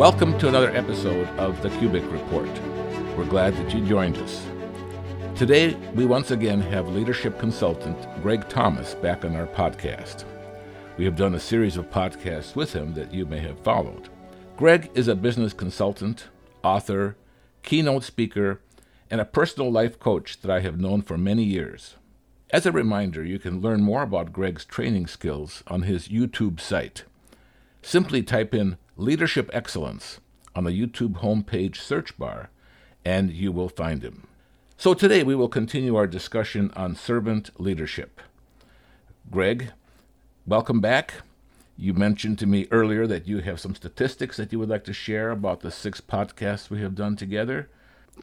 Welcome to another episode of the Kubik Report. We're glad that you joined us. Today, we once again have leadership consultant Greg Thomas back on our podcast. We have done a series of podcasts with him that you may have followed. Greg is a business consultant, author, keynote speaker, and a personal life coach that I have known for many years. As a reminder, you can learn more about Greg's training skills on his YouTube site. Simply type in Leadership Excellence on the YouTube homepage search bar, and you will find him. So today we will continue our discussion on servant leadership. Greg, welcome back. You mentioned to me earlier that you have some statistics that you would like to share about the six podcasts we have done together.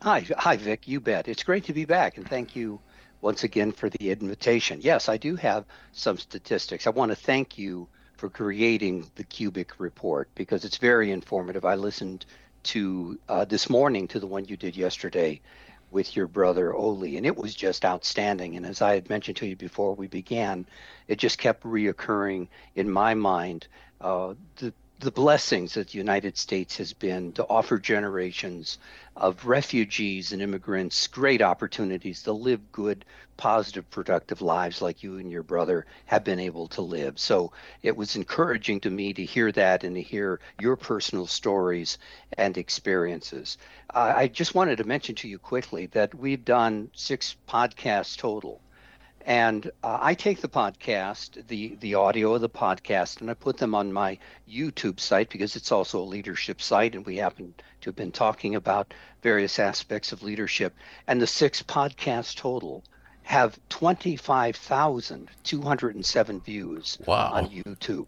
Hi, hi, Vic. You bet. It's great to be back, and thank you once again for the invitation. Yes, I do have some statistics. I want to thank you for creating the Kubik report because it's very informative. I listened to uh, this morning to the one you did yesterday with your brother Oli, and it was just outstanding. And as I had mentioned to you before we began, it just kept reoccurring in my mind. Uh, the the blessings that the United States has been to offer generations of refugees and immigrants great opportunities to live good, positive, productive lives like you and your brother have been able to live. So it was encouraging to me to hear that and to hear your personal stories and experiences. I just wanted to mention to you quickly that we've done six podcasts total and uh, I take the podcast, the the audio of the podcast, and I put them on my YouTube site because it's also a leadership site, and we happen to have been talking about various aspects of leadership. And the six podcasts total have twenty five thousand two hundred and seven views wow. on YouTube.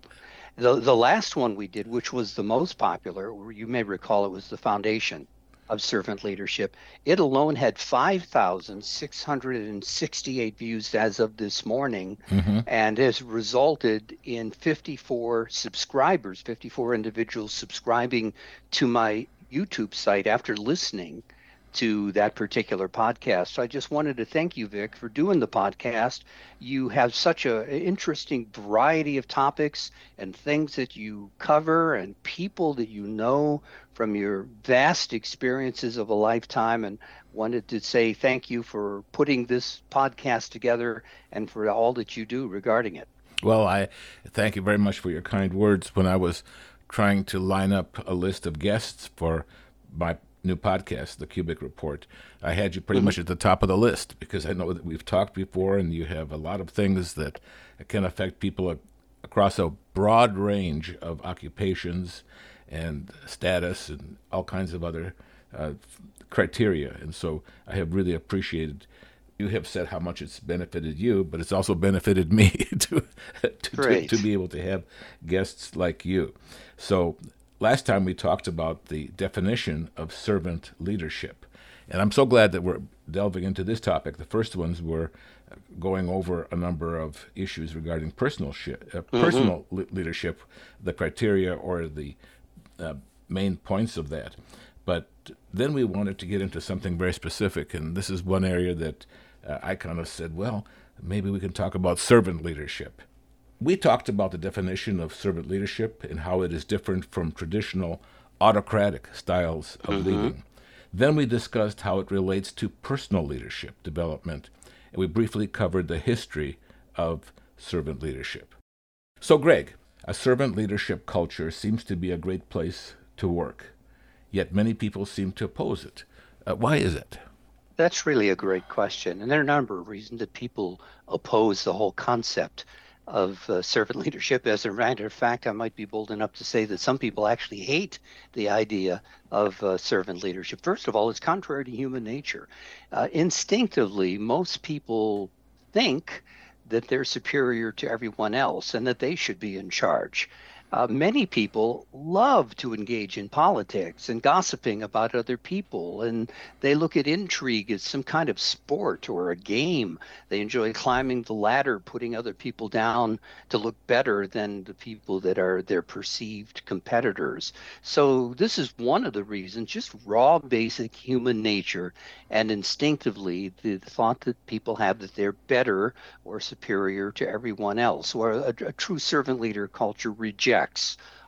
The the last one we did, which was the most popular, you may recall, it was the foundation of servant leadership. It alone had 5,668 views as of this morning mm-hmm. and has resulted in 54 subscribers, 54 individuals subscribing to my YouTube site after listening to that particular podcast. So I just wanted to thank you, Vic, for doing the podcast. You have such an interesting variety of topics and things that you cover and people that you know from your vast experiences of a lifetime and wanted to say thank you for putting this podcast together and for all that you do regarding it. Well, I thank you very much for your kind words. When I was trying to line up a list of guests for my new podcast, The Kubik Report, I had you pretty mm-hmm. much at the top of the list because I know that we've talked before and you have a lot of things that can affect people across a broad range of occupations and status and all kinds of other uh, criteria. And so I have really appreciated. You have said how much it's benefited you, but it's also benefited me to to, to, to be able to have guests like you. So last time we talked about the definition of servant leadership. And I'm so glad that we're delving into this topic. The first ones were going over a number of issues regarding personal shi- uh, mm-hmm. personal le- leadership, the criteria or the uh, main points of that. But then we wanted to get into something very specific, and this is one area that uh, I kind of said, well, maybe we can talk about servant leadership. We talked about the definition of servant leadership and how it is different from traditional autocratic styles of mm-hmm. leading. Then we discussed how it relates to personal leadership development, and we briefly covered the history of servant leadership. So, Greg, a servant leadership culture seems to be a great place to work, yet many people seem to oppose it. Uh, why is it? That's really a great question. And there are a number of reasons that people oppose the whole concept of uh, servant leadership. As a matter of fact, I might be bold enough to say that some people actually hate the idea of uh, servant leadership. First of all, it's contrary to human nature. Uh, instinctively, most people think that they're superior to everyone else and that they should be in charge. Uh, many people love to engage in politics and gossiping about other people, and they look at intrigue as some kind of sport or a game. They enjoy climbing the ladder, putting other people down to look better than the people that are their perceived competitors. So, this is one of the reasons, just raw, basic human nature, and instinctively the thought that people have that they're better or superior to everyone else, or a, a true servant leader culture rejects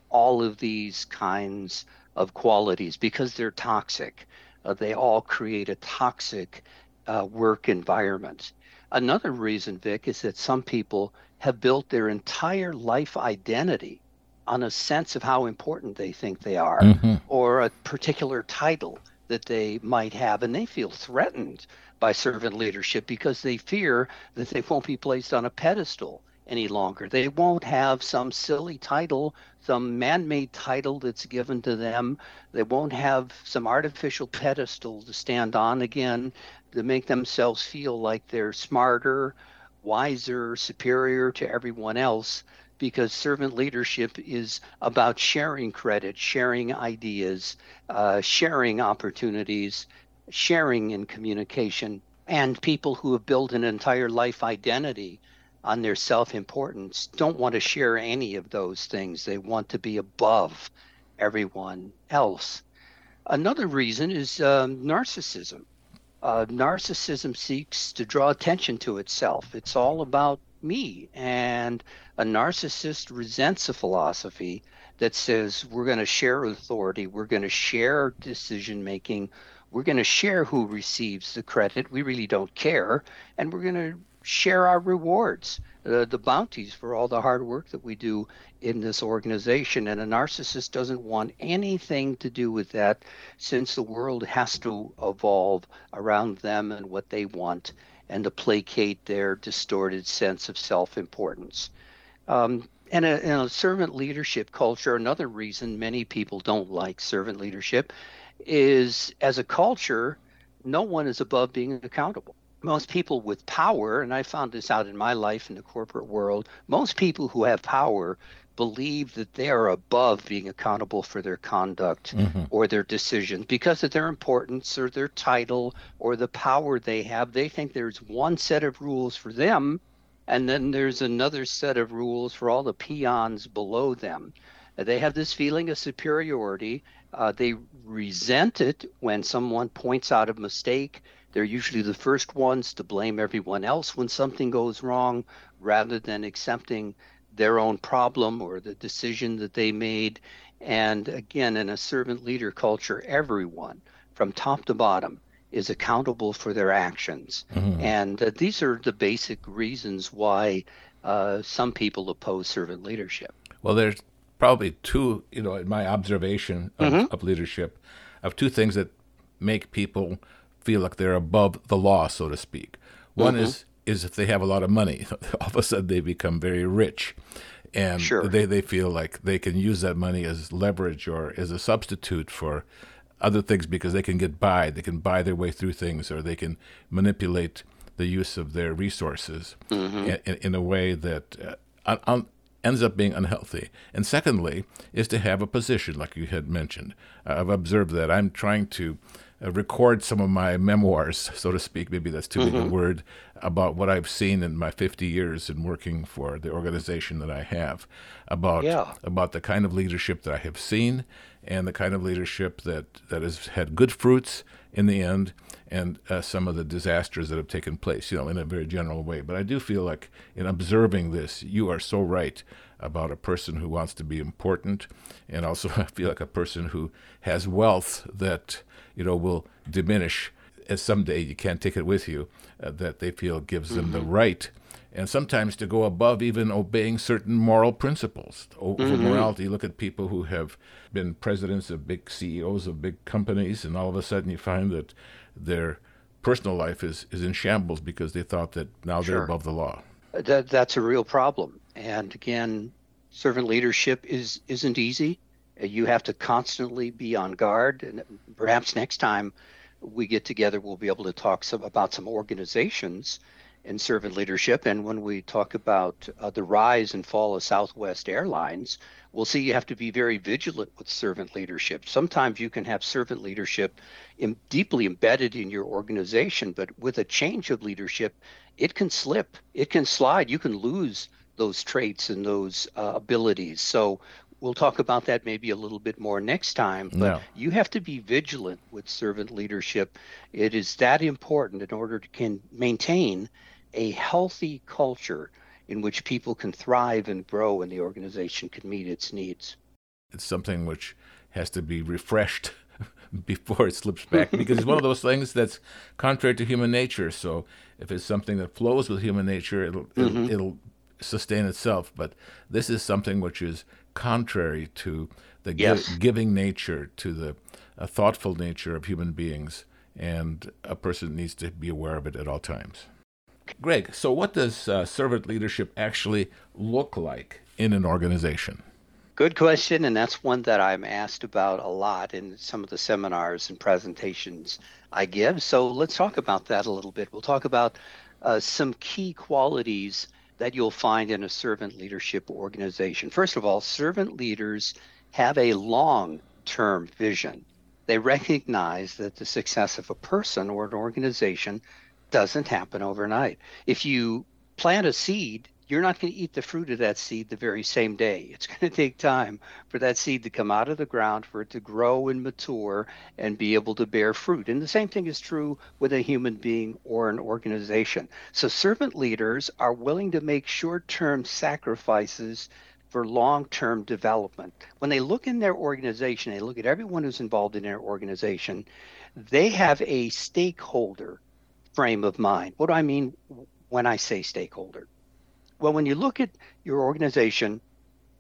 all of these kinds of qualities because they're toxic. Uh, they all create a toxic uh, work environment. Another reason, Vic, is that some people have built their entire life identity on a sense of how important they think they are mm-hmm. or a particular title that they might have, and they feel threatened by servant leadership because they fear that they won't be placed on a pedestal any longer. They won't have some silly title, some man made title that's given to them. They won't have some artificial pedestal to stand on again to make themselves feel like they're smarter, wiser, superior to everyone else because servant leadership is about sharing credit, sharing ideas, uh, sharing opportunities, sharing in communication. And people who have built an entire life identity on their self importance don't want to share any of those things. They want to be above everyone else. Another reason is um, narcissism. Uh, narcissism seeks to draw attention to itself. It's all about me. And a narcissist resents a philosophy that says we're going to share authority, we're going to share decision making, we're going to share who receives the credit. We really don't care. And we're going to share our rewards, uh, the bounties for all the hard work that we do in this organization. And a narcissist doesn't want anything to do with that since the world has to evolve around them and what they want and to placate their distorted sense of self importance. Um, and a, and a, servant leadership culture, another reason many people don't like servant leadership is as a culture, no one is above being accountable. Most people with power, and I found this out in my life in the corporate world, most people who have power believe that they are above being accountable for their conduct mm-hmm. or their decisions because of their importance or their title or the power they have. They think there's one set of rules for them, and then there's another set of rules for all the peons below them. They have this feeling of superiority. Uh, they resent it when someone points out a mistake. They're usually the first ones to blame everyone else when something goes wrong rather than accepting their own problem or the decision that they made. And again, in a servant leader culture, everyone from top to bottom is accountable for their actions. Mm-hmm. And uh, these are the basic reasons why uh, some people oppose servant leadership. Well, there's probably two, you know, in my observation of, mm-hmm. of leadership, of two things that make people feel like they're above the law, so to speak. One mm-hmm. is is if they have a lot of money, all of a sudden they become very rich. And sure. they, they feel like they can use that money as leverage or as a substitute for other things because they can get by. They can buy their way through things or they can manipulate the use of their resources mm-hmm. in, in, a way that uh, un- ends up being unhealthy. And secondly, is to have a position, like you had mentioned. Uh, I've observed that. I'm trying to uh, record some of my memoirs, so to speak. Maybe that's too mm-hmm. big a mm-hmm. word about what I've seen in my 50 years in working for the organization that I have, about yeah. about the kind of leadership that I have seen, and the kind of leadership that that has had good fruits in the end, and uh, some of the disasters that have taken place. You know, in a very general way. But I do feel like in observing this, you are so right about a person who wants to be important, and also I feel like a person who has wealth that you know, will diminish as someday you can't take it with you, uh, that they feel gives mm-hmm. them the mm-hmm. right. And sometimes to go above even obeying certain moral principles. Over mm-hmm. morality, look at people who have been presidents of big CEOs of big companies, and all of a sudden you find that their personal life is, is in shambles because they thought that now sure. they're above the law. That, that's a real problem. And again, servant leadership is isn't easy. You have to constantly be on guard. And perhaps next time we get together, we'll be able to talk some, about some organizations in servant leadership. And when we talk about uh, the rise and fall of Southwest Airlines, we'll see you have to be very vigilant with servant leadership. Sometimes you can have servant leadership in, deeply embedded in your organization, but with a change of leadership, it can slip, it can slide, you can lose those traits and those uh, abilities. So we'll talk about that maybe a little bit more next time but no. you have to be vigilant with servant leadership it is that important in order to can maintain a healthy culture in which people can thrive and grow and the organization can meet its needs it's something which has to be refreshed before it slips back because it's one of those things that's contrary to human nature. So if it's something that flows with human nature, it'll mm-hmm. it'll, it'll, sustain itself. But this is something which is contrary to the yes. gi- giving nature, to the uh, thoughtful nature of human beings, and a person needs to be aware of it at all times. Greg, so what does uh, servant leadership actually look like in an organization? Good question, and that's one that I'm asked about a lot in some of the seminars and presentations I give. So let's talk about that a little bit. We'll talk about uh, some key qualities that you'll find in a servant leadership organization. First of all, servant leaders have a long term vision. They recognize that the success of a person or an organization doesn't happen overnight. If you plant a seed you're not going to eat the fruit of that seed the very same day. It's going to take time for that seed to come out of the ground, for it to grow and mature and be able to bear fruit. And the same thing is true with a human being or an organization. So, servant leaders are willing to make short term sacrifices for long term development. When they look in their organization, they look at everyone who's involved in their organization, they have a stakeholder frame of mind. What do I mean when I say stakeholder? Well, when you look at your organization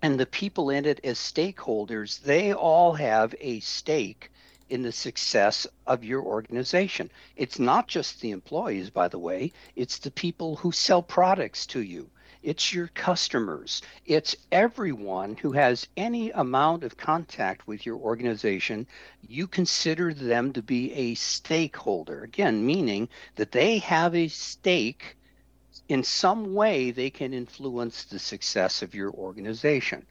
and the people in it as stakeholders, they all have a stake in the success of your organization. It's not just the employees, by the way, it's the people who sell products to you. It's your customers. It's everyone who has any amount of contact with your organization. You consider them to be a stakeholder. Again, meaning that they have a stake in some way they can influence the success of your organization.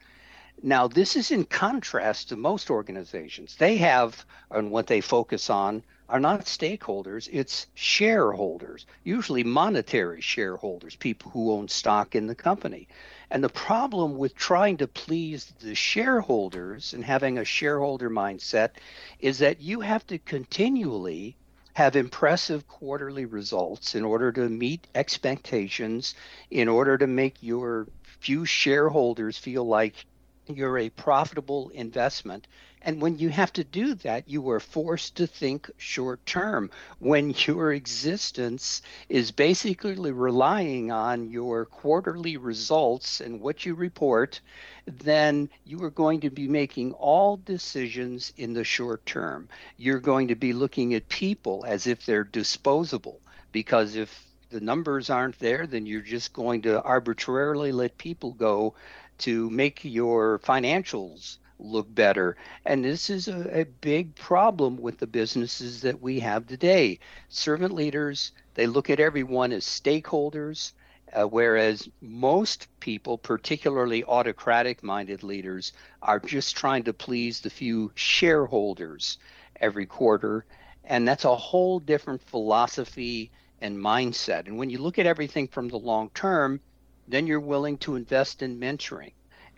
Now, this is in contrast to most organizations. They have, and what they focus on, are not stakeholders, it's shareholders, usually monetary shareholders, people who own stock in the company. And the problem with trying to please the shareholders and having a shareholder mindset is that you have to continually have impressive quarterly results in order to meet expectations, in order to make your few shareholders feel like you're a profitable investment. And when you have to do that, you are forced to think short term. When your existence is basically relying on your quarterly results and what you report, then you are going to be making all decisions in the short term. You're going to be looking at people as if they're disposable, because if the numbers aren't there, then you're just going to arbitrarily let people go to make your financials look better. And this is a, a, big problem with the businesses that we have today. Servant leaders, they look at everyone as stakeholders, uh, whereas most people, particularly autocratic minded leaders, are just trying to please the few shareholders every quarter. And that's a whole different philosophy and mindset. And when you look at everything from the long term, then you're willing to invest in mentoring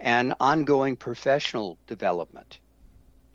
and ongoing professional development.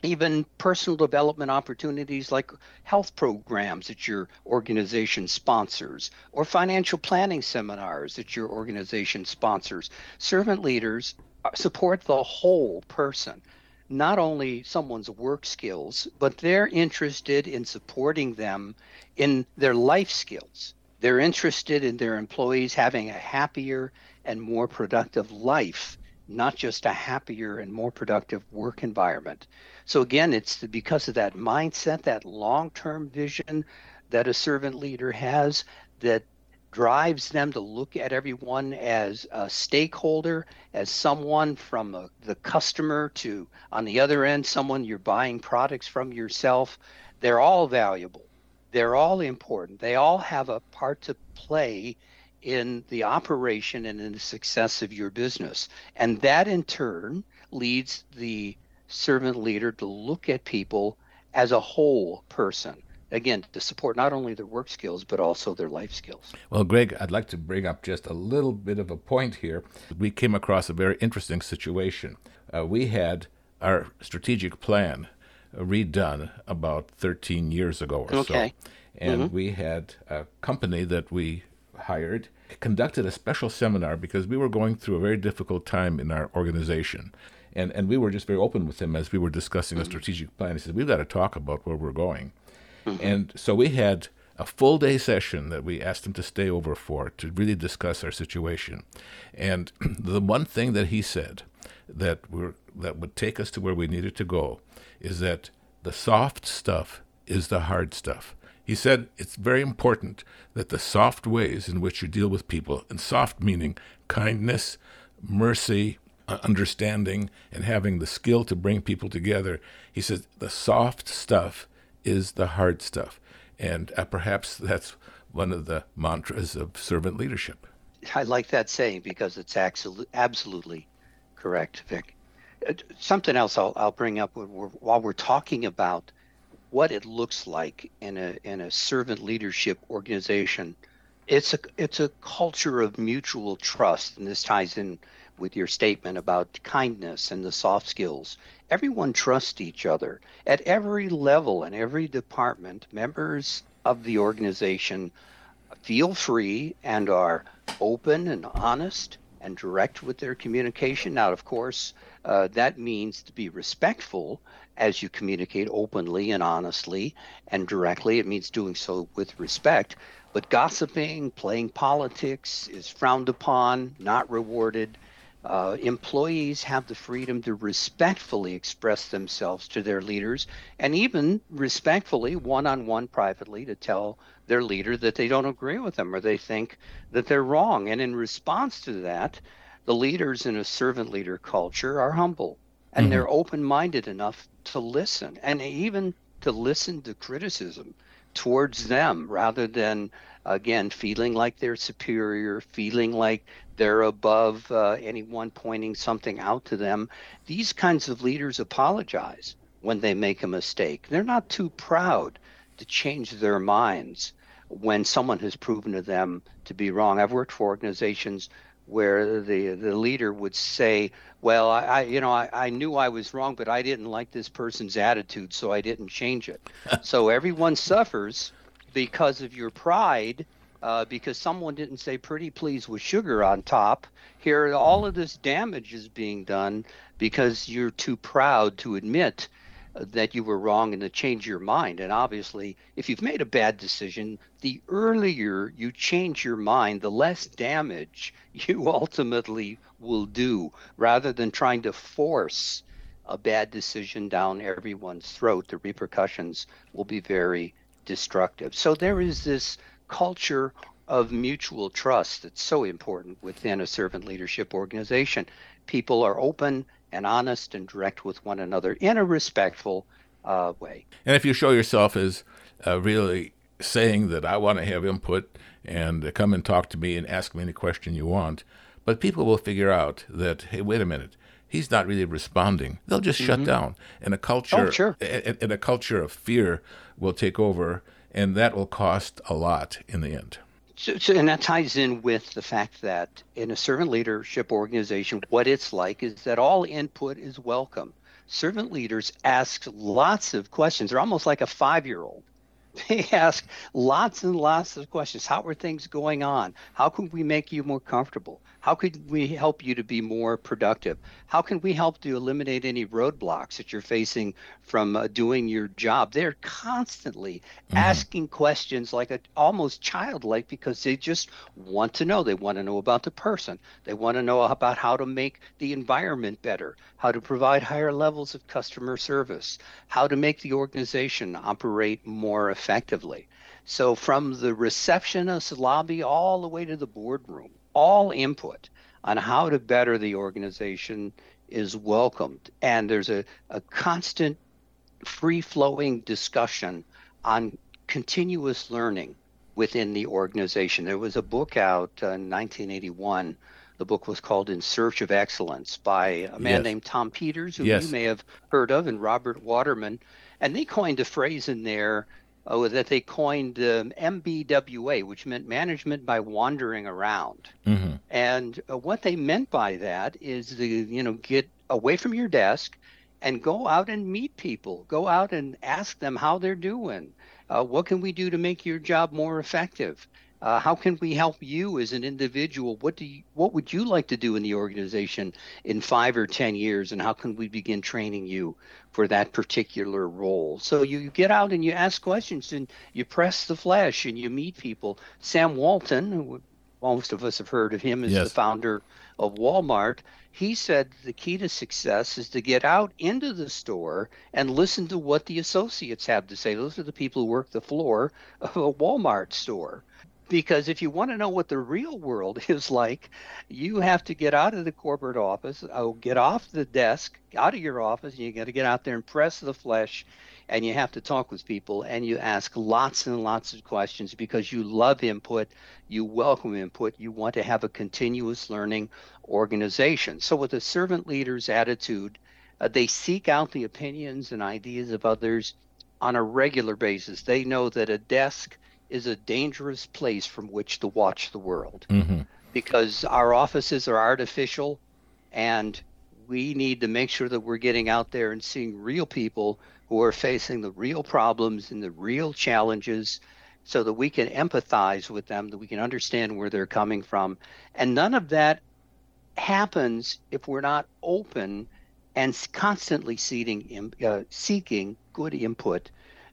Even personal development opportunities like health programs that your organization sponsors, or financial planning seminars that your organization sponsors. Servant leaders support the whole person, not only someone's work skills, but they're interested in supporting them in their life skills. They're interested in their employees having a happier and more productive life, not just a happier and more productive work environment. So, again, it's because of that mindset, that long term vision that a servant leader has that drives them to look at everyone as a stakeholder, as someone from a, the customer to, on the other end, someone you're buying products from yourself. They're all valuable. They're all important. They all have a part to play in the operation and in the success of your business. And that in turn leads the servant leader to look at people as a whole person. Again, to support not only their work skills, but also their life skills. Well, Greg, I'd like to bring up just a little bit of a point here. We came across a very interesting situation. Uh, we had our strategic plan redone about 13 years ago or okay. so. And mm-hmm. we had a company that we hired conducted a special seminar because we were going through a very difficult time in our organization. And, and we were just very open with him as we were discussing mm-hmm. a strategic plan. He said, We've got to talk about where we're going. Mm-hmm. And so we had a full day session that we asked him to stay over for to really discuss our situation. And the one thing that he said that were that would take us to where we needed to go is that the soft stuff is the hard stuff. He said it's very important that the soft ways in which you deal with people, and soft meaning kindness, mercy, uh, understanding, and having the skill to bring people together. He says the soft stuff is the hard stuff. And uh, perhaps that's one of the mantras of servant leadership. I like that saying because it's absolutely correct, Vic. Uh, something else I'll, I'll bring up while we're talking about what it looks like in a in a servant leadership organization. It's a it's a culture of mutual trust, and this ties in with your statement about kindness and the soft skills. Everyone trusts each other at every level and every department. Members of the organization feel free and are open and honest and direct with their communication. Now, of course, uh, that means to be respectful as you communicate openly and honestly and directly. It means doing so with respect. But gossiping, playing politics is frowned upon, not rewarded. Uh, employees have the freedom to respectfully express themselves to their leaders and even respectfully, one on one, privately, to tell their leader that they don't agree with them or they think that they're wrong. And in response to that, the leaders in a servant leader culture are humble and mm-hmm. they're open minded enough to listen and even to listen to criticism towards them rather than again feeling like they're superior feeling like they're above uh, anyone pointing something out to them. These kinds of leaders apologize when they make a mistake. They're not too proud to change their minds when someone has proven to them to be wrong. I've worked for organizations where the the leader would say, "Well, I, I you know I, I knew I was wrong, but I didn't like this person's attitude, so I didn't change it." so everyone suffers because of your pride, uh, because someone didn't say "pretty please" with sugar on top. Here, all of this damage is being done because you're too proud to admit that you were wrong and to change your mind. And obviously, if you've made a bad decision, the earlier you change your mind, the less damage you ultimately will do rather than trying to force a bad decision down everyone's throat. The repercussions will be very destructive. So there is this culture of mutual trust that's so important within a servant leadership organization. People are open and honest and direct with one another in a respectful uh, way. And if you show yourself as uh, really saying that I want to have input and come and talk to me and ask me any question you want, but people will figure out that, hey, wait a minute, he's not really responding. They'll just mm-hmm. shut down, and a culture, oh, sure. and, and a culture of fear will take over, and that will cost a lot in the end. So, so, and that ties in with the fact that in a servant leadership organization, what it's like is that all input is welcome. Servant leaders ask lots of questions. They're almost like a five year old. They ask lots and lots of questions. How are things going on? How can we make you more comfortable? How could we help you to be more productive? How can we help to eliminate any roadblocks that you're facing from uh, doing your job? They're constantly mm-hmm. asking questions like a, almost childlike because they just want to know. They want to know about the person. They want to know about how to make the environment better, how to provide higher levels of customer service, how to make the organization operate more effectively. So, from the receptionist lobby all the way to the boardroom, all input on how to better the organization is welcomed. And there's a, a constant free flowing discussion on continuous learning within the organization. There was a book out uh, in 1981. The book was called In Search of Excellence by a man yes. named Tom Peters, who yes. you may have heard of, and Robert Waterman. And they coined a phrase in there uh, that they coined um, MBWA, which meant management by wandering around. Mm-hmm. And uh, what they meant by that is the you know get away from your desk and go out and meet people. Go out and ask them how they're doing. Uh, what can we do to make your job more effective? Uh, how can we help you as an individual? What do you, what would you like to do in the organization in five or ten years, and how can we begin training you for that particular role? So you, you get out and you ask questions, and you press the flesh, and you meet people. Sam Walton, who most of us have heard of him as Yes. the founder of Walmart. He said the key to success is to get out into the store and listen to what the associates have to say. Those are the people who work the floor of a Walmart store. Because if you want to know what the real world is like, you have to get out of the corporate office, oh, get off the desk, out of your office, you got to get out there and press the flesh and you have to talk with people and you ask lots and lots of questions because you love input, you welcome input, you want to have a continuous learning organization. So, with a servant leader's attitude, uh, they seek out the opinions and ideas of others on a regular basis. They know that a desk is a dangerous place from which to watch the world hmm because our offices are artificial and we need to make sure that we're getting out there and seeing real people who are facing the real problems and the real challenges so that we can empathize with them, that we can understand where they're coming from. And none of that happens if we're not open and constantly seeking, uh, seeking good input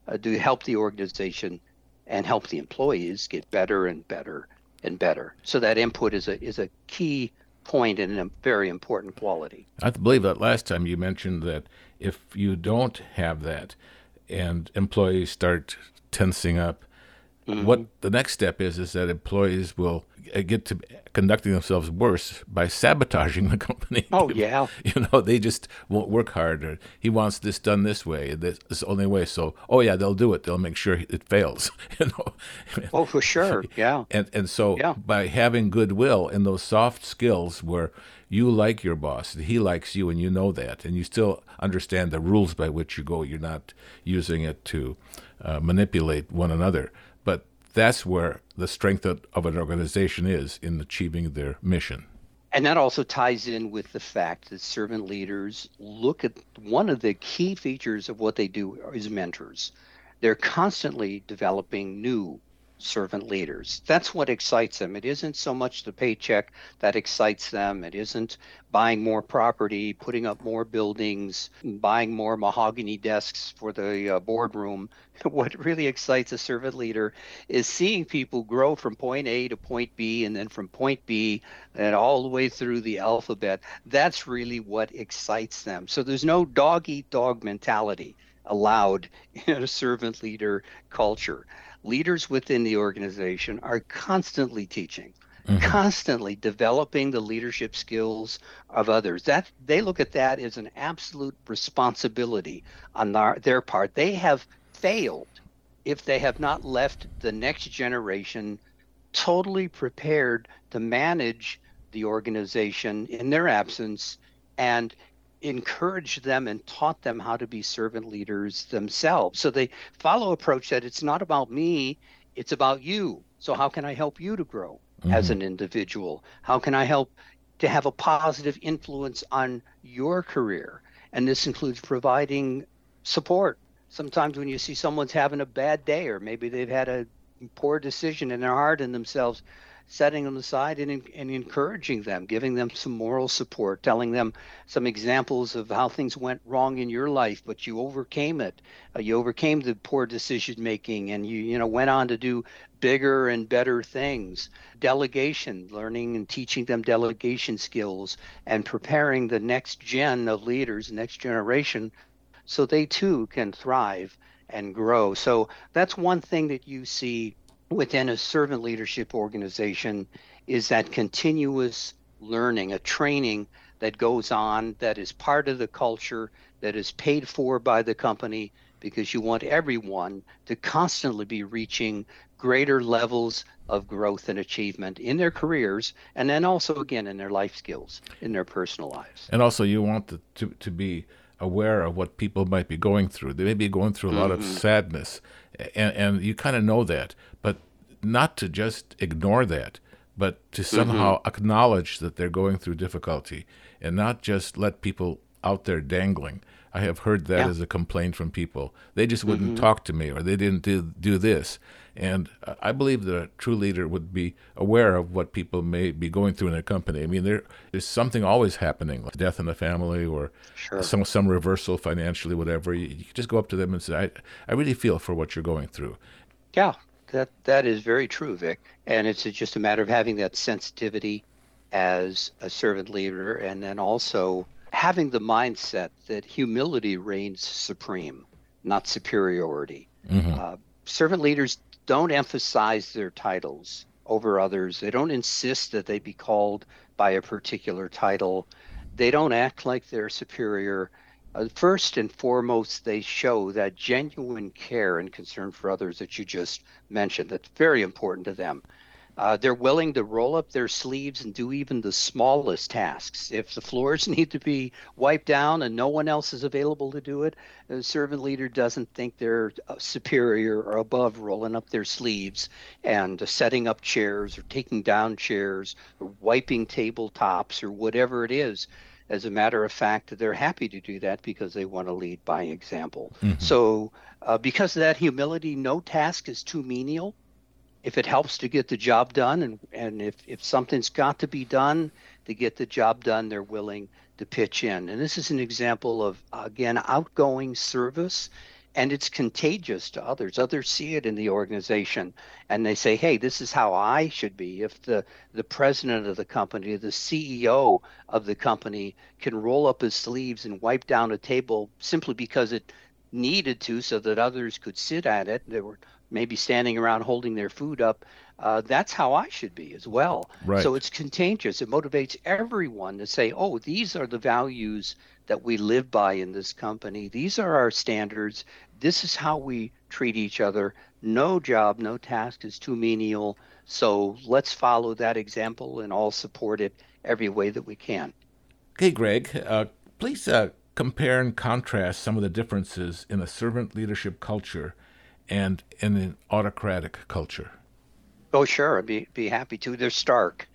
uh, to help the organization and help the employees get better and better and better. So that input is a is a key point and a very important quality. I believe that last time you mentioned that if you don't have that and employees start tensing up, Mm-hmm. what the next step is is that employees will get to conducting themselves worse by sabotaging the company. Oh yeah, You know, they just won't work hard. Or he wants this done this way. This is the only way. So, oh yeah, they'll do it. They'll make sure it fails. You know, oh for sure, yeah. and and so Yeah. by having goodwill and those soft skills where you like your boss, and he likes you, and you know that, and you still understand the rules by which you go. You're not using it to uh, manipulate one another, that's where the strength of, an organization is in achieving their mission. And that also ties in with the fact that servant leaders look at one of the key features of what they do is mentors. They're constantly developing new servant leaders. That's what excites them. It isn't so much the paycheck that excites them. It isn't buying more property, putting up more buildings, buying more mahogany desks for the uh, boardroom. What really excites a servant leader is seeing people grow from point A to point B and then from point B and all the way through the alphabet. That's really what excites them. So there's no dog eat dog mentality allowed in a servant leader culture. Leaders within the organization are constantly teaching, mm-hmm. constantly developing the leadership skills of others. That they look at that as an absolute responsibility on their, their part. They have failed if they have not left the next generation totally prepared to manage the organization in their absence and encouraged them and taught them how to be servant leaders themselves. So they follow approach that it's not about me, it's about you. So how can I help you to grow as an mm-hmm. individual? How can I help to have a positive influence on your career? And this includes providing support. Sometimes when you see someone's having a bad day or maybe they've had a poor decision in their heart and themselves, setting them aside and, and encouraging them, giving them some moral support, telling them some examples of how things went wrong in your life, but you overcame it. Uh, you overcame the poor decision making, and you you know went on to do bigger and better things. Delegation, learning and teaching them delegation skills, and preparing the next gen of leaders, next generation, so they too can thrive and grow. So that's one thing that you see within a servant leadership organization is that continuous learning, a training that goes on that is part of the culture, that is paid for by the company, because you want everyone to constantly be reaching greater levels of growth and achievement in their careers, and then also, again, in their life skills, in their personal lives. And also, you want to, to, to be aware of what people might be going through. They may be going through a lot of mm-hmm. sadness, and, and you kind of know that, but not to just ignore that, but to somehow mm-hmm. acknowledge that they're going through difficulty and not just let people out there dangling. I have heard that Yeah. as a complaint from people. They just wouldn't mm-hmm. talk to me or they didn't do, do this. And I believe that a true leader would be aware of what people may be going through in their company. I mean, there is something always happening, like death in the family or sure. some some reversal financially, whatever. You, you just go up to them and say, I, I really feel for what you're going through. Yeah, that that is very true, Vic. And it's just a matter of having that sensitivity as a servant leader, and then also having the mindset that humility reigns supreme, not superiority. Mm-hmm. Uh, servant leaders don't emphasize their titles over others. They don't insist that they be called by a particular title. They don't act like they're superior. Uh, first and foremost, they show that genuine care and concern for others that you just mentioned. That's very important to them. Uh, they're willing to roll up their sleeves and do even the smallest tasks. If the floors need to be wiped down and no one else is available to do it, the servant leader doesn't think they're uh, superior or above rolling up their sleeves and setting up chairs or taking down chairs or wiping tabletops or whatever it is as a matter of fact, they're happy to do that because they want to lead by example. Mm-hmm. So, uh, because of that humility, no task is too menial. If it helps to get the job done, and, and if, if something's got to be done to get the job done, they're willing to pitch in. And this is an example of, again, outgoing service and it's contagious to others. Others see it in the organization and they say, "Hey, this is how I should be." If the the president of the company, the CEO of the company can roll up his sleeves and wipe down a table simply because it needed to so that others could sit at it, they were maybe standing around holding their food up. Uh, that's how I should be as well. Right. So it's contagious. It motivates everyone to say, "Oh, these are the values that we live by in this company. These are our standards. This is how we treat each other. No job, no task is too menial. So let's follow that example and all support it every way that we can. Okay, Greg, uh, please uh, compare and contrast some of the differences in a servant leadership culture and in an autocratic culture. Oh, sure. I'd be, be happy to. They're stark.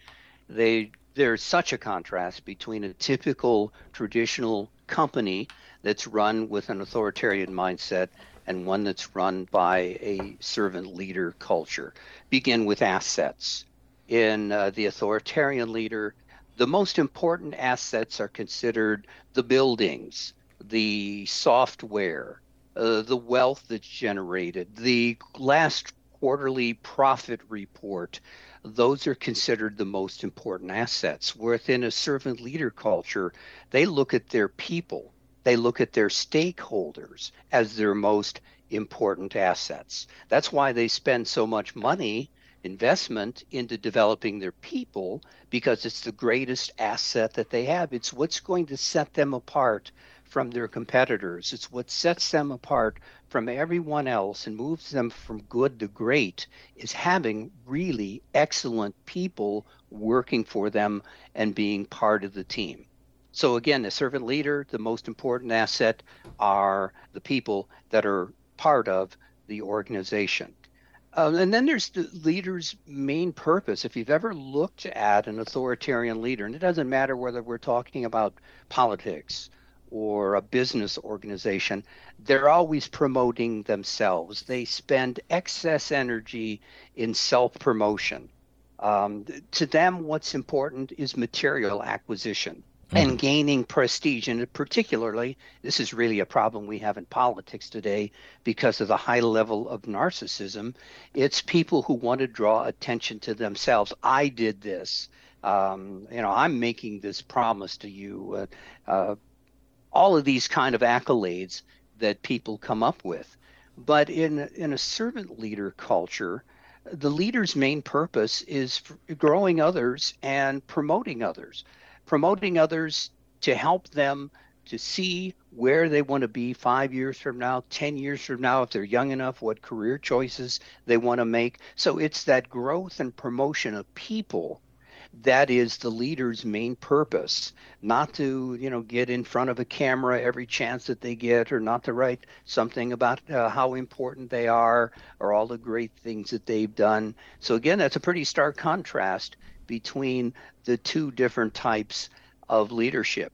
They there's such a contrast between a typical traditional company that's run with an authoritarian mindset and one that's run by a servant leader culture. Begin with assets. In uh, the authoritarian leader, the most important assets are considered the buildings, the software, uh, the wealth that's generated, the last quarterly profit report, those are considered the most important assets. Within a servant leader culture, they look at their people, they look at their stakeholders as their most important assets. That's why they spend so much money investment into developing their people because it's the greatest asset that they have. It's what's going to set them apart from their competitors. It's what sets them apart from everyone else and moves them from good to great is having really excellent people working for them and being part of the team. So again, the servant leader, the most important asset are the people that are part of the organization. Um, and then there's the leader's main purpose. If you've ever looked at an authoritarian leader, and it doesn't matter whether we're talking about politics or a business organization, they're always promoting themselves. They spend excess energy in self promotion. Um, to them, what's important is material acquisition mm. and gaining prestige. And particularly, this is really a problem we have in politics today because of the high level of narcissism. It's people who want to draw attention to themselves. I did this. Um, you know, I'm making this promise to you. Uh, uh, all of these kind of accolades that people come up with. But in in a servant leader culture, the leader's main purpose is growing others and promoting others, promoting others to help them to see where they want to be five years from now, 10 years from now, if they're young enough, what career choices they want to make. So it's that growth and promotion of people that is the leader's main purpose not to you know get in front of a camera every chance that they get or not to write something about uh, how important they are or all the great things that they've done so again that's a pretty stark contrast between the two different types of leadership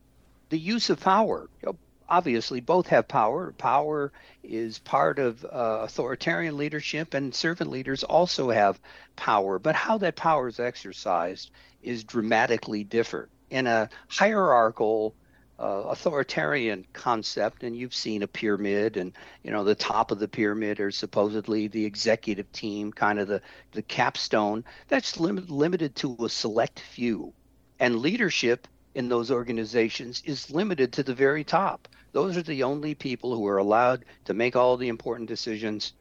the use of power you know, obviously both have power. Power is part of uh, authoritarian leadership, and servant leaders also have power. But how that power is exercised is dramatically different. In a hierarchical, uh, authoritarian concept, and you've seen a pyramid, and you know the top of the pyramid are supposedly the executive team, kind of the the capstone. That's lim- limited to a select few, and leadership in those organizations is limited to the very top. Those are the only people who are allowed to make all the important decisions,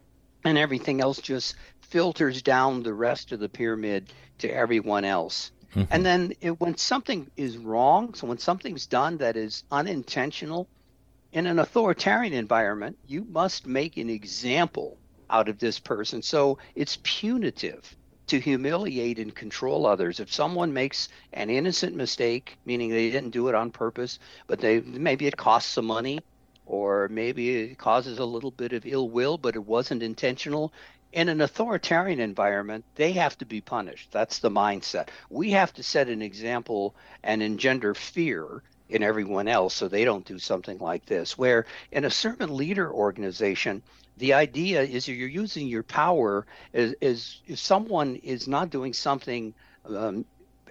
and everything else just filters down the rest of the pyramid to everyone else. Mm-hmm. And then it, when something is wrong, so when something's done that is unintentional, in an authoritarian environment, you must make an example out of this person. So it's punitive to humiliate and control others. If someone makes an innocent mistake, meaning they didn't do it on purpose, but they maybe it costs some money or maybe it causes a little bit of ill will, but it wasn't intentional. In an authoritarian environment, they have to be punished. That's the mindset. We have to set an example and engender fear in everyone else so they don't do something like this. Where in a servant leader organization, the idea is you're using your power as if someone is not doing something um,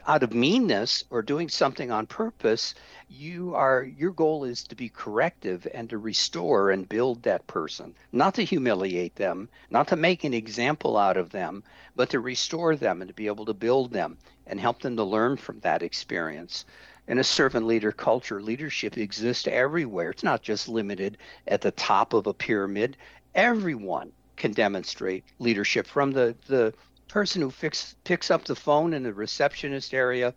out of meanness or doing something on purpose you are your goal is to be corrective and to restore and build that person. Not to humiliate them not to make an example out of them but to restore them and to be able to build them and help them to learn from that experience. In a servant leader culture, leadership exists everywhere. It's not just limited at the top of a pyramid. Everyone can demonstrate leadership from the, the person who fix, picks up the phone in the receptionist area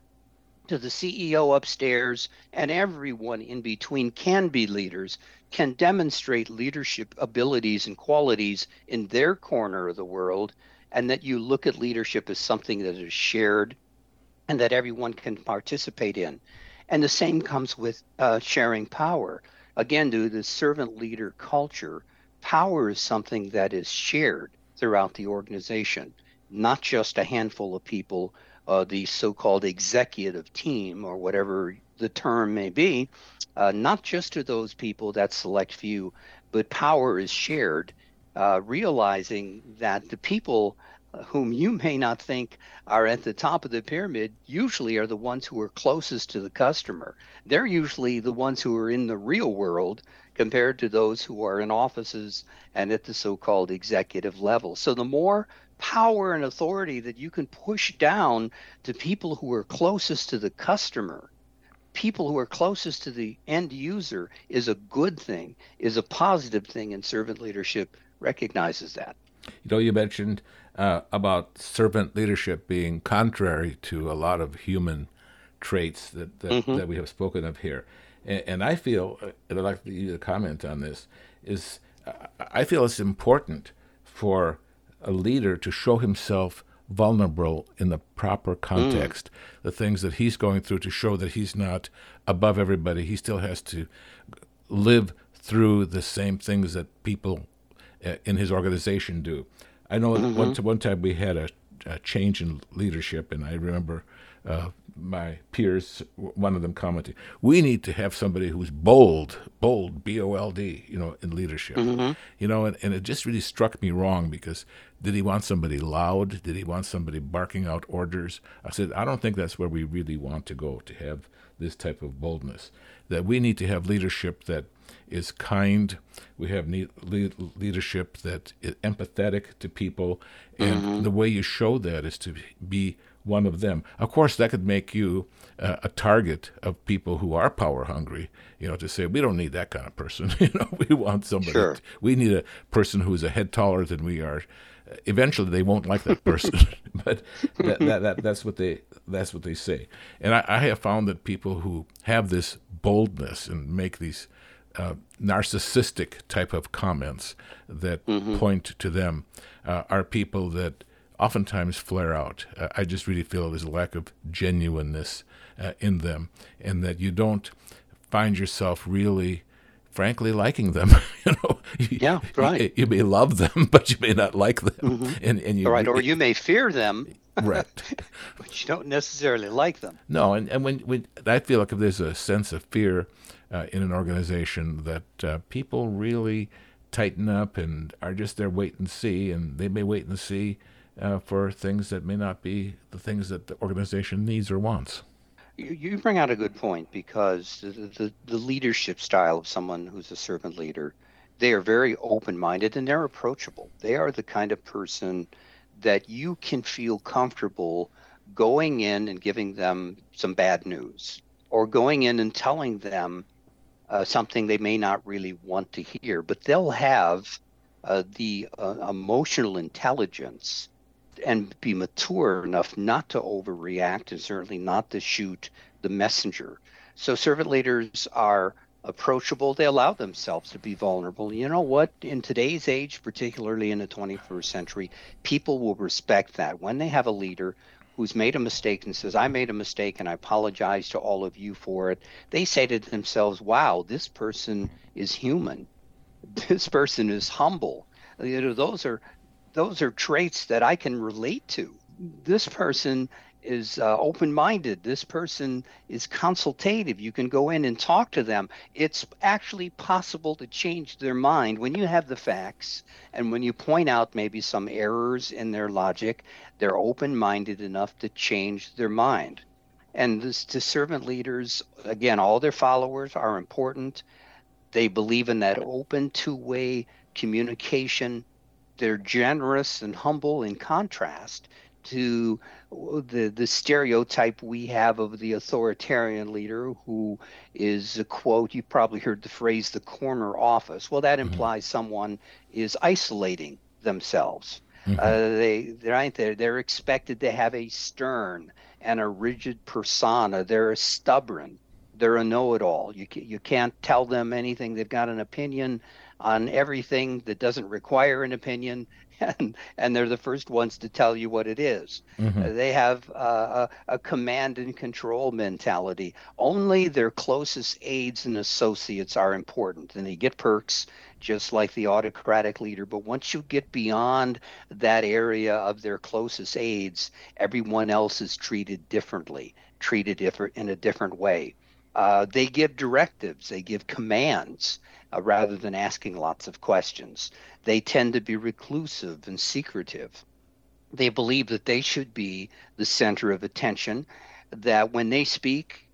to the CEO upstairs and everyone in between can be leaders, can demonstrate leadership abilities and qualities in their corner of the world, and that you look at leadership as something that is shared and that everyone can participate in. And the same comes with uh, sharing power. Again, to the servant leader culture, power is something that is shared throughout the organization, not just a handful of people, uh, the so called executive team or whatever the term may be, uh, not just to those people, that select few, but power is shared, uh, realizing that the people whom you may not think are at the top of the pyramid usually are the ones who are closest to the customer. They're usually the ones who are in the real world compared to those who are in offices and at the so called executive level. So the more power and authority that you can push down to people who are closest to the customer, people who are closest to the end user, is a good thing, is a positive thing, and servant leadership recognizes that. You know, you mentioned uh, about servant leadership being contrary to a lot of human traits that that, mm-hmm. that we have spoken of here. And, and I feel, uh, and I'd like you to comment on this, is I feel it's important for a leader to show himself vulnerable in the proper context. Mm. The things that he's going through to show that he's not above everybody. He still has to live through the same things that people uh, in his organization do. I know mm-hmm. one, one time we had a, a, change in leadership, and I remember uh, my peers, one of them commenting, "We need to have somebody who's bold, bold, B O L D, you know, in leadership." Mm-hmm. You know, and, and it just really struck me wrong because did he want somebody loud? Did he want somebody barking out orders? I said, I don't think that's where we really want to go to have this type of boldness. That we need to have leadership that is kind. We have need leadership that is empathetic to people, and mm-hmm. the way you show that is to be one of them. Of course, that could make you uh, a target of people who are power hungry. You know, to say we don't need that kind of person. you know, we want somebody. Sure. we need a person who is a head taller than we are. Eventually, they won't like that person, but that, that, that, that's what they that's what they say. And I, I have found that people who have this boldness and make these uh, narcissistic type of comments that mm-hmm. point to them uh, are people that oftentimes flare out. Uh, I just really feel there's a lack of genuineness uh, in them, and that you don't find yourself really, frankly, liking them. you know, yeah, right. You, you, may love them, but you may not like them, mm-hmm. and and you right, or you may fear them. right, but you don't necessarily like them. No, and, and when when I feel like if there's a sense of fear uh, in an organization that uh, people really tighten up and are just there wait and see, and they may wait and see uh, for things that may not be the things that the organization needs or wants. You, bring out a good point because the, the, the leadership style of someone who's a servant leader, they are very open minded and they're approachable. They are the kind of person that you can feel comfortable going in and giving them some bad news or going in and telling them uh, something they may not really want to hear, but they'll have uh, the uh, emotional intelligence and be mature enough not to overreact and certainly not to shoot the messenger. So servant leaders are approachable. They allow themselves to be vulnerable. You know what? In today's age, particularly in the 21st century, people will respect that. When they have a leader who's made a mistake and says, I made a mistake and I apologize to all of you for it, they say to themselves, wow, this person is human. This person is humble. You know, those are those are traits that I can relate to. This person is uh, open minded. This person is consultative. You can go in and talk to them. It's actually possible to change their mind when you have the facts and when you point out maybe some errors in their logic, they're open minded enough to change their mind. And this, to servant leaders, again, all their followers are important. They believe in that open two way communication. They're generous and humble in contrast to the the stereotype we have of the authoritarian leader who is a quote you probably heard the phrase the corner office. Well that mm-hmm. implies someone is isolating themselves. Mm-hmm. uh, they they're, they're they're expected to have a stern and a rigid persona. They're stubborn. They're a know-it-all. You, you can't tell them anything. They've got an opinion on everything that doesn't require an opinion and, and they're the first ones to tell you what it is. Mm-hmm. Uh, they have uh, a, a, command and control mentality. Only their closest aides and associates are important, and they get perks just like the autocratic leader. But once you get beyond that area of their closest aides, everyone else is treated differently, treated different in a different way. Uh, they give directives, they give commands uh, rather than asking lots of questions. They tend to be reclusive and secretive. They believe that they should be the center of attention, that when they speak,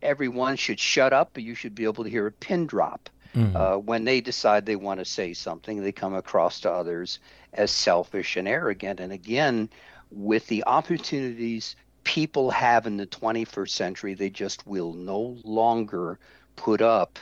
everyone should shut up, but you should be able to hear a pin drop. Mm-hmm. Uh, when they decide they want to say something, they come across to others as selfish and arrogant. And again, with the opportunities people have in the 21st century, they just will no longer put up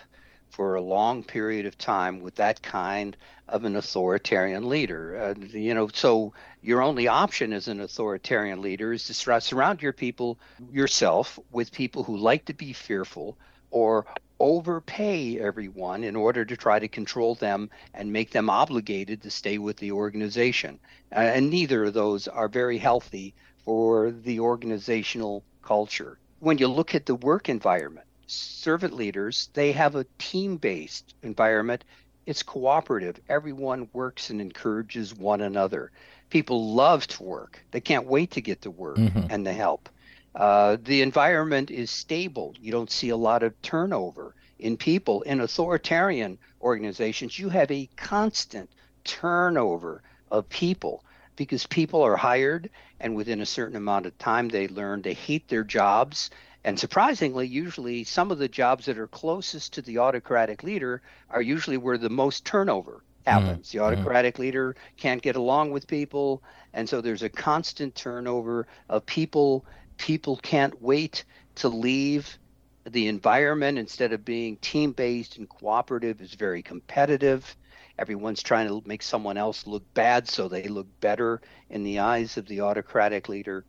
for a long period of time with that kind of an authoritarian leader. Uh, you know, so your only option as an authoritarian leader is to surround your people, yourself, with people who like to be fearful or overpay everyone in order to try to control them and make them obligated to stay with the organization. Uh, and neither of those are very healthy for the organizational culture. When you look at the work environment, servant leaders, they have a team based environment. It's cooperative. Everyone works and encourages one another. People love to work. They can't wait to get to work mm-hmm. and the help. Uh, the environment is stable. You don't see a lot of turnover in people. In authoritarian organizations, you have a constant turnover of people because people are hired and within a certain amount of time they learn to hate their jobs. And surprisingly usually some of the jobs that are closest to the autocratic leader are usually where the most turnover happens. Mm-hmm. the autocratic mm-hmm. leader can't get along with people and so there's a constant turnover of people. People can't wait to leave the environment. Instead of being team based and cooperative is very competitive Everyone's trying to make someone else look bad so they look better in the eyes of the autocratic leader.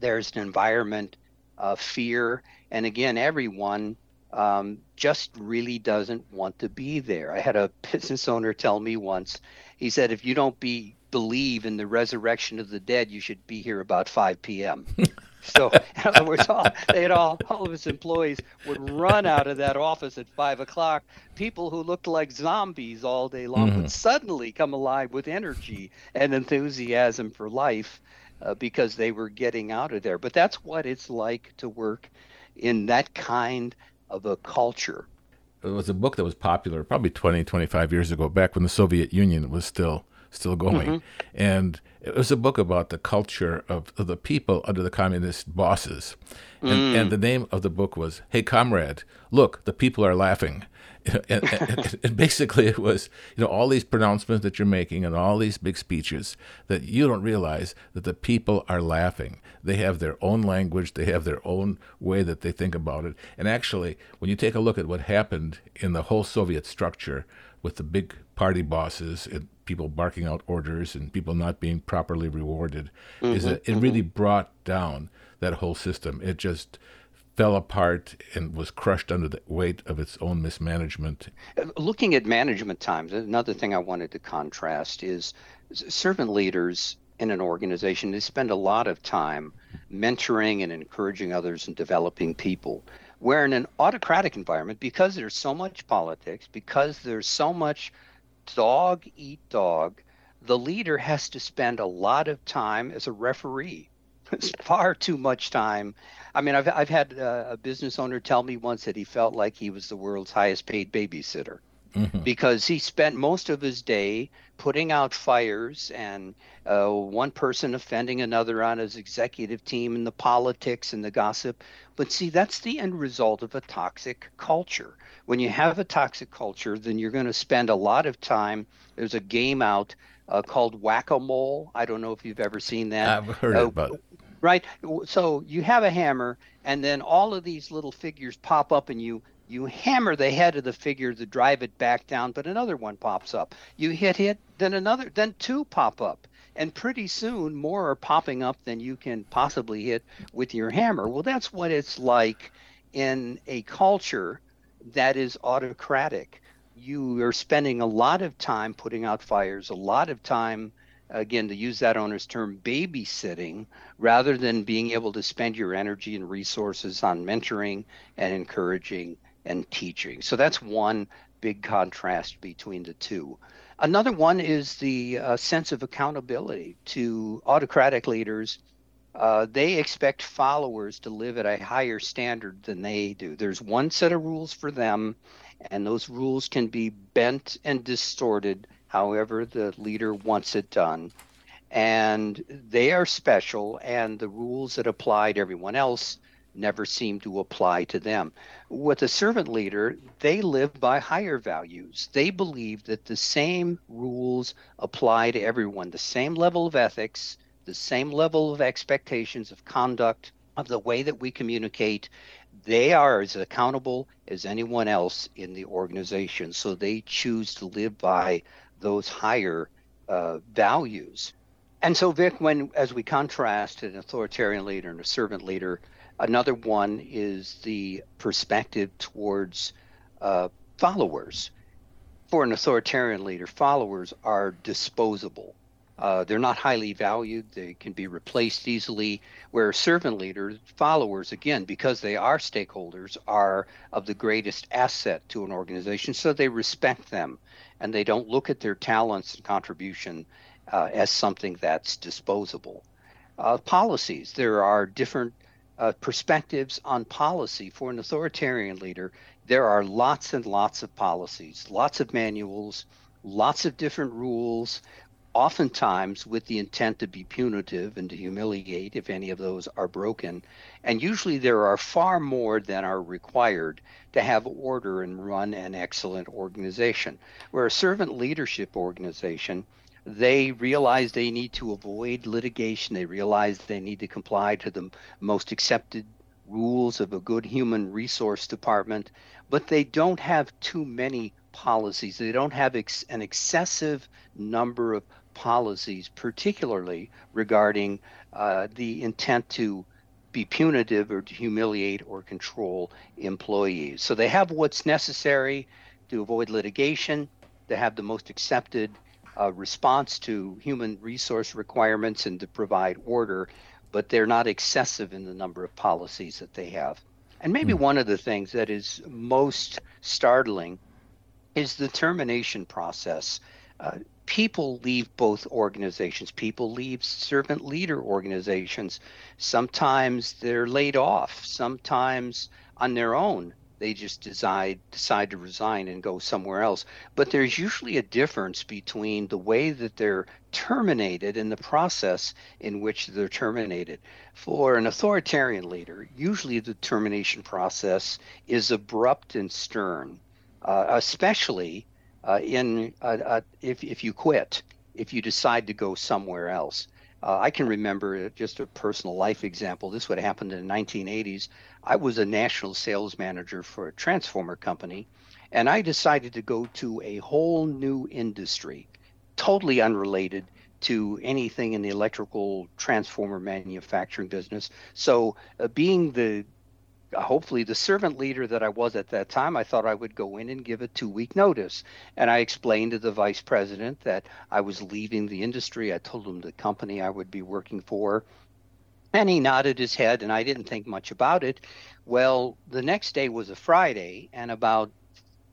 There's an environment of fear. And again, everyone um, just really doesn't want to be there. I had a business owner tell me once, he said, if you don't be believe in the resurrection of the dead, you should be here about 5 p.m. So, in other words, all, they had all, all of his employees would run out of that office at five o'clock. People who looked like zombies all day long mm. would suddenly come alive with energy and enthusiasm for life uh, because they were getting out of there. But that's what it's like to work in that kind of a culture. it was a book that was popular probably 20, 25 years ago, back when the Soviet Union was still still going. Mm-hmm. And it was a book about the culture of, of the people under the communist bosses. And, mm. and, the name of the book was Hey Comrade, Look, the People Are Laughing. and, and, and, basically it was you know all these pronouncements that you're making and all these big speeches that you don't realize that the people are laughing they have their own language they have their own way that they think about it and actually when you take a look at what happened in the whole soviet structure with the big party bosses and people barking out orders and people not being properly rewarded mm-hmm, is that it mm-hmm. really brought down that whole system it just fell apart and was crushed under the weight of its own mismanagement. Looking at management times, another thing I wanted to contrast is servant leaders in an organization they spend a lot of time mentoring and encouraging others and developing people. Where in an autocratic environment, because there's so much politics, because there's so much dog eat dog, the leader has to spend a lot of time as a referee It's far too much time. I mean, I've I've had uh, a business owner tell me once that he felt like he was the world's highest paid babysitter mm-hmm. because he spent most of his day putting out fires and uh, one person offending another on his executive team and the politics and the gossip. But see, that's the end result of a toxic culture. When you have a toxic culture, then you're going to spend a lot of time. There's a game out uh, called Whack a Mole. I don't know if you've ever seen that. I've heard uh, about it right? So you have a hammer, and then all of these little figures pop up, and you you hammer the head of the figure to drive it back down, but another one pops up. You hit it, then another, then two pop up. And pretty soon, more are popping up than you can possibly hit with your hammer. Well, that's what it's like in a culture that is autocratic. You are spending a lot of time putting out fires, a lot of time again, to use that owner's term, babysitting rather than being able to spend your energy and resources on mentoring and encouraging and teaching. So that's one big contrast between the two. Another one is the uh, sense of accountability to autocratic leaders. Uh, they expect followers to live at a higher standard than they do. There's one set of rules for them, and those rules can be bent and distorted however the leader wants it done. And they are special, and the rules that apply to everyone else never seem to apply to them. With a servant leader, they live by higher values. They believe that the same rules apply to everyone, the same level of ethics, the same level of expectations of conduct, of the way that we communicate. They are as accountable as anyone else in the organization. So they choose to live by those higher uh, values. And so, Vic, when as we contrast an authoritarian leader and a servant leader, another one is the perspective towards uh, followers. For an authoritarian leader, followers are disposable. Uh, they're not highly valued. They can be replaced easily. Where servant leaders, followers, again, because they are stakeholders, are of the greatest asset to an organization, so they respect them and they don't look at their talents and contribution uh, as something that's disposable. Uh, policies, there are different uh, perspectives on policy. For an authoritarian leader, there are lots and lots of policies, lots of manuals, lots of different rules, oftentimes with the intent to be punitive and to humiliate if any of those are broken. And usually there are far more than are required to have order and run an excellent organization. Where a servant leadership organization, they realize they need to avoid litigation, they realize they need to comply to the most accepted rules of a good human resource department, but they don't have too many policies. They don't have ex- an excessive number of policies, particularly regarding uh, the intent to be punitive or to humiliate or control employees. So they have what's necessary to avoid litigation, they have the most accepted uh, response to human resource requirements and to provide order, but they're not excessive in the number of policies that they have. And maybe mm. one of the things that is most startling is the termination process. Uh, people leave both organizations. People leave servant leader organizations. Sometimes they're laid off. Sometimes on their own they just decide decide to resign and go somewhere else. But there's usually a difference between the way that they're terminated and the process in which they're terminated. For an authoritarian leader, usually the termination process is abrupt and stern, uh, especially uh, in uh, uh if if you quit, if you decide to go somewhere else. Uh, I can remember just a personal life example. This would have happened in the 1980s. I was a national sales manager for a transformer company, and I decided to go to a whole new industry, totally unrelated to anything in the electrical transformer manufacturing business. So, uh, being the hopefully the servant leader that I was at that time, I thought I would go in and give a two week notice. And I explained to the vice president that I was leaving the industry. I told him the company I would be working for. And he nodded his head, and I didn't think much about it. Well, the next day was a Friday, and about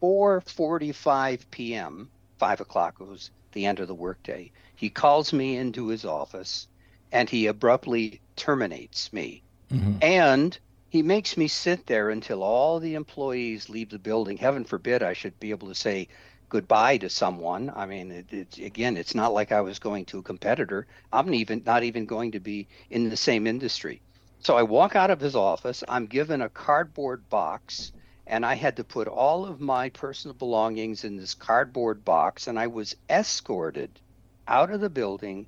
4:45 p.m., five o'clock was the end of the workday. He calls me into his office, and he abruptly terminates me. Mm-hmm. And he makes me sit there until all the employees leave the building. Heaven forbid I should be able to say goodbye to someone. I mean, it, it, again, it's not like I was going to a competitor. I'm even not even going to be in the same industry. So I walk out of his office. I'm given a cardboard box, and I had to put all of my personal belongings in this cardboard box, and I was escorted out of the building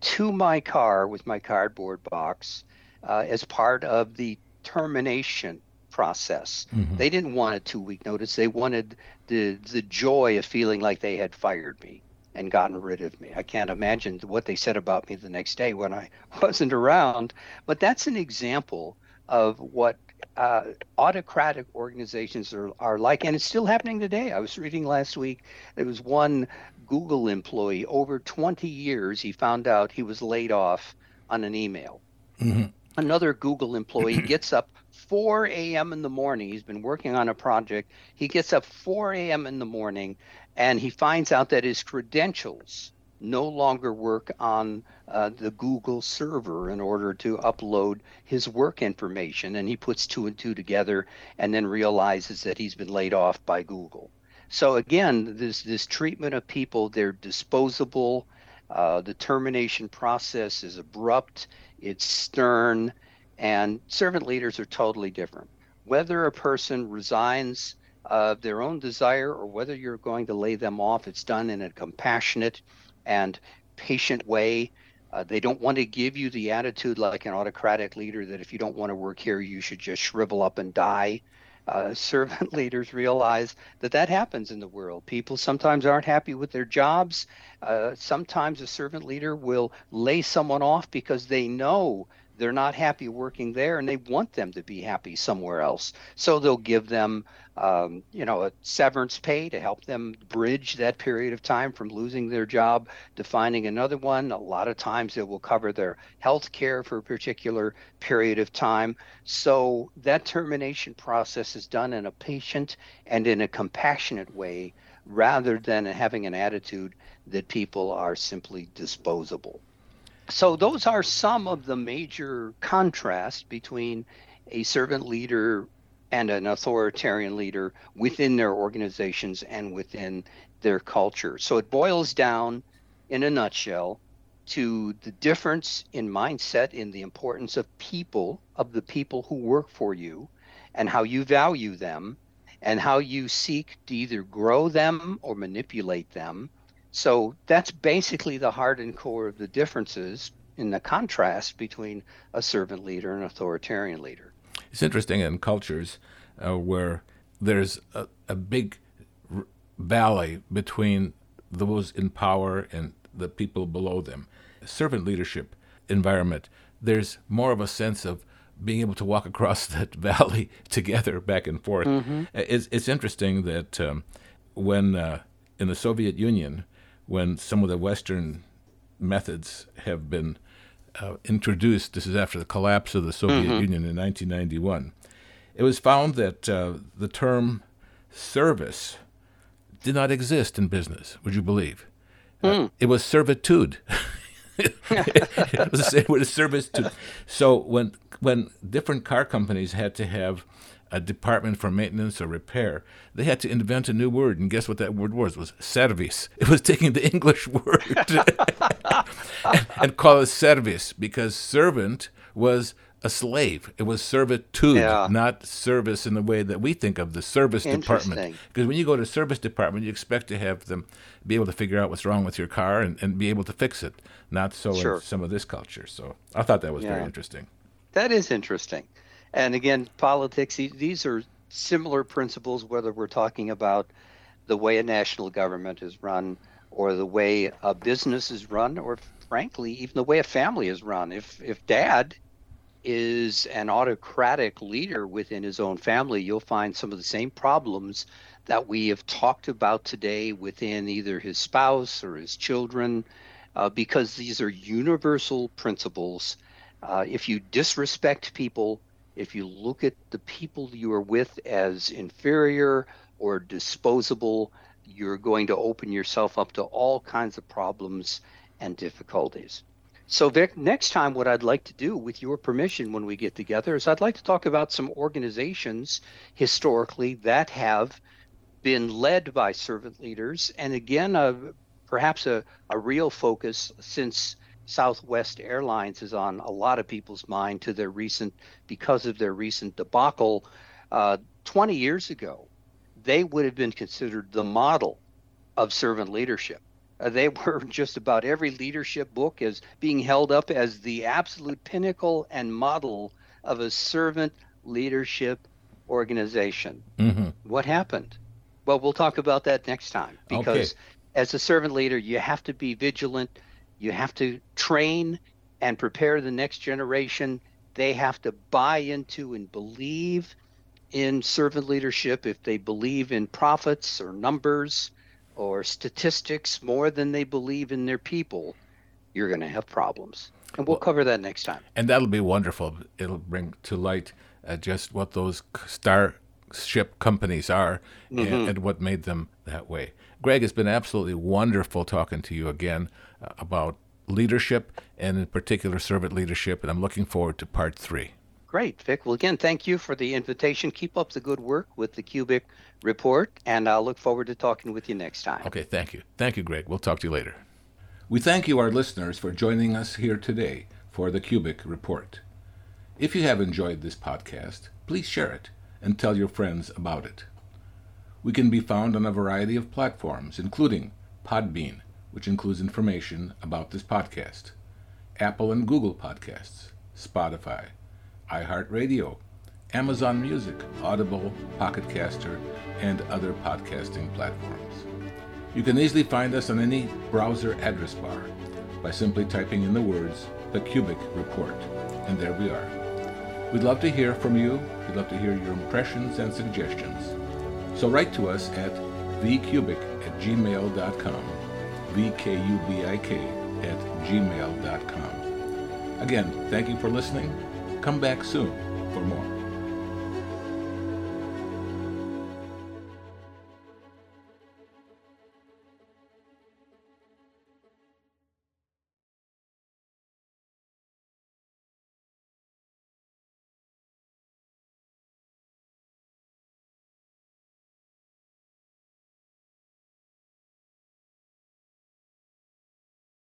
to my car with my cardboard box uh, as part of the termination process. Mm-hmm. They didn't want a two week notice. They wanted the the joy of feeling like they had fired me and gotten rid of me. I can't imagine what they said about me the next day when I wasn't around. But that's an example of what uh, autocratic organizations are, are like, and it's still happening today. I was reading last week, there was one Google employee over 20 years, he found out he was laid off on an email. Mm-hmm another Google employee gets up 4 a.m. in the morning. He's been working on a project. He gets up 4 a.m. in the morning and he finds out that his credentials no longer work on uh, the Google server in order to upload his work information. And he puts two and two together and then realizes that he's been laid off by Google. So again, this this treatment of people, they're disposable. Uh, the termination process is abrupt it's stern, and servant leaders are totally different. Whether a person resigns of their own desire or whether you're going to lay them off, it's done in a compassionate and patient way. Uh, they don't want to give you the attitude like an autocratic leader that if you don't want to work here, you should just shrivel up and die uh, servant leaders realize that that happens in the world. People sometimes aren't happy with their jobs. Uh, sometimes a servant leader will lay someone off because they know they're not happy working there and they want them to be happy somewhere else. So they'll give them, um, you know, a severance pay to help them bridge that period of time from losing their job to finding another one. A lot of times it will cover their health care for a particular period of time. So that termination process is done in a patient and in a compassionate way rather than having an attitude that people are simply disposable. So those are some of the major contrasts between a servant leader and an authoritarian leader within their organizations and within their culture. So it boils down in a nutshell to the difference in mindset in the importance of people, of the people who work for you, and how you value them, and how you seek to either grow them or manipulate them so that's basically the heart and core of the differences in the contrast between a servant leader and an authoritarian leader. It's interesting in cultures uh, where there's a, a big r- valley between those in power and the people below them. Servant leadership environment, there's more of a sense of being able to walk across that valley together back and forth. Mm-hmm. It's, it's interesting that um, when uh, in the Soviet Union, when some of the Western methods have been uh, introduced, this is after the collapse of the Soviet mm-hmm. Union in 1991, it was found that uh, the term service did not exist in business, would you believe? Mm. Uh, hmm. it was servitude. it was the same with service to. So when when different car companies had to have a department for maintenance or repair, they had to invent a new word. And guess what that word was? It was service. It was taking the English word and, and call it service because servant was a slave. It was servitude, Yeah. not service in the way that we think of the service department. Because when you go to service department, you expect to have them be able to figure out what's wrong with your car and, and be able to fix it. Not so Sure. in some of this culture. So I thought that was very interesting. That is interesting. And again, politics, these are similar principles, whether we're talking about the way a national government is run or the way a business is run, or frankly, even the way a family is run. If, if dad is an autocratic leader within his own family, you'll find some of the same problems that we have talked about today within either his spouse or his children, uh, because these are universal principles. Uh, if you disrespect people, if you look at the people you are with as inferior or disposable, you're going to open yourself up to all kinds of problems and difficulties. So, Vic, next time, what I'd like to do, with your permission, when we get together, is I'd like to talk about some organizations historically that have been led by servant leaders. And again, perhaps a, a real focus since Southwest Airlines is on a lot of people's mind to their recent, because of their recent debacle. Uh, 20 years ago, they would have been considered the model of servant leadership. Uh, they were just about every leadership book as being held up as the absolute pinnacle and model of a servant leadership organization. hmm What happened? Well, we'll talk about that next time because as a servant leader, you have to be vigilant. You have to train and prepare the next generation. They have to buy into and believe in servant leadership if they believe in profits or numbers or statistics more than they believe in their people, you're going to have problems. And we'll cover that next time. And that'll be wonderful. It'll bring to light uh, just what those starship companies are and, and what made them that way. Greg, it's been absolutely wonderful talking to you again uh, about leadership and, in particular, servant leadership. And I'm looking forward to part three. Great, Vic. Well, again, thank you for the invitation. Keep up the good work with the Kubik Report, and I'll look forward to talking with you next time. Okay, thank you. Thank you, Greg. We'll talk to you later. We thank you, our listeners, for joining us here today for the Kubik Report. If you have enjoyed this podcast, please share it and tell your friends about it. We can be found on a variety of platforms, including Podbean, which includes information about this podcast, Apple and Google Podcasts, Spotify, iHeartRadio, Amazon Music, Audible, Pocketcaster, and other podcasting platforms. You can easily find us on any browser address bar by simply typing in the words The Kubik Report, and there we are. We'd love to hear from you. We'd love to hear your impressions and suggestions. So write to us at thecubic at gmail.com, V-K-U-B-I-K at gmail.com. Again, thank you for listening. Come back soon for more.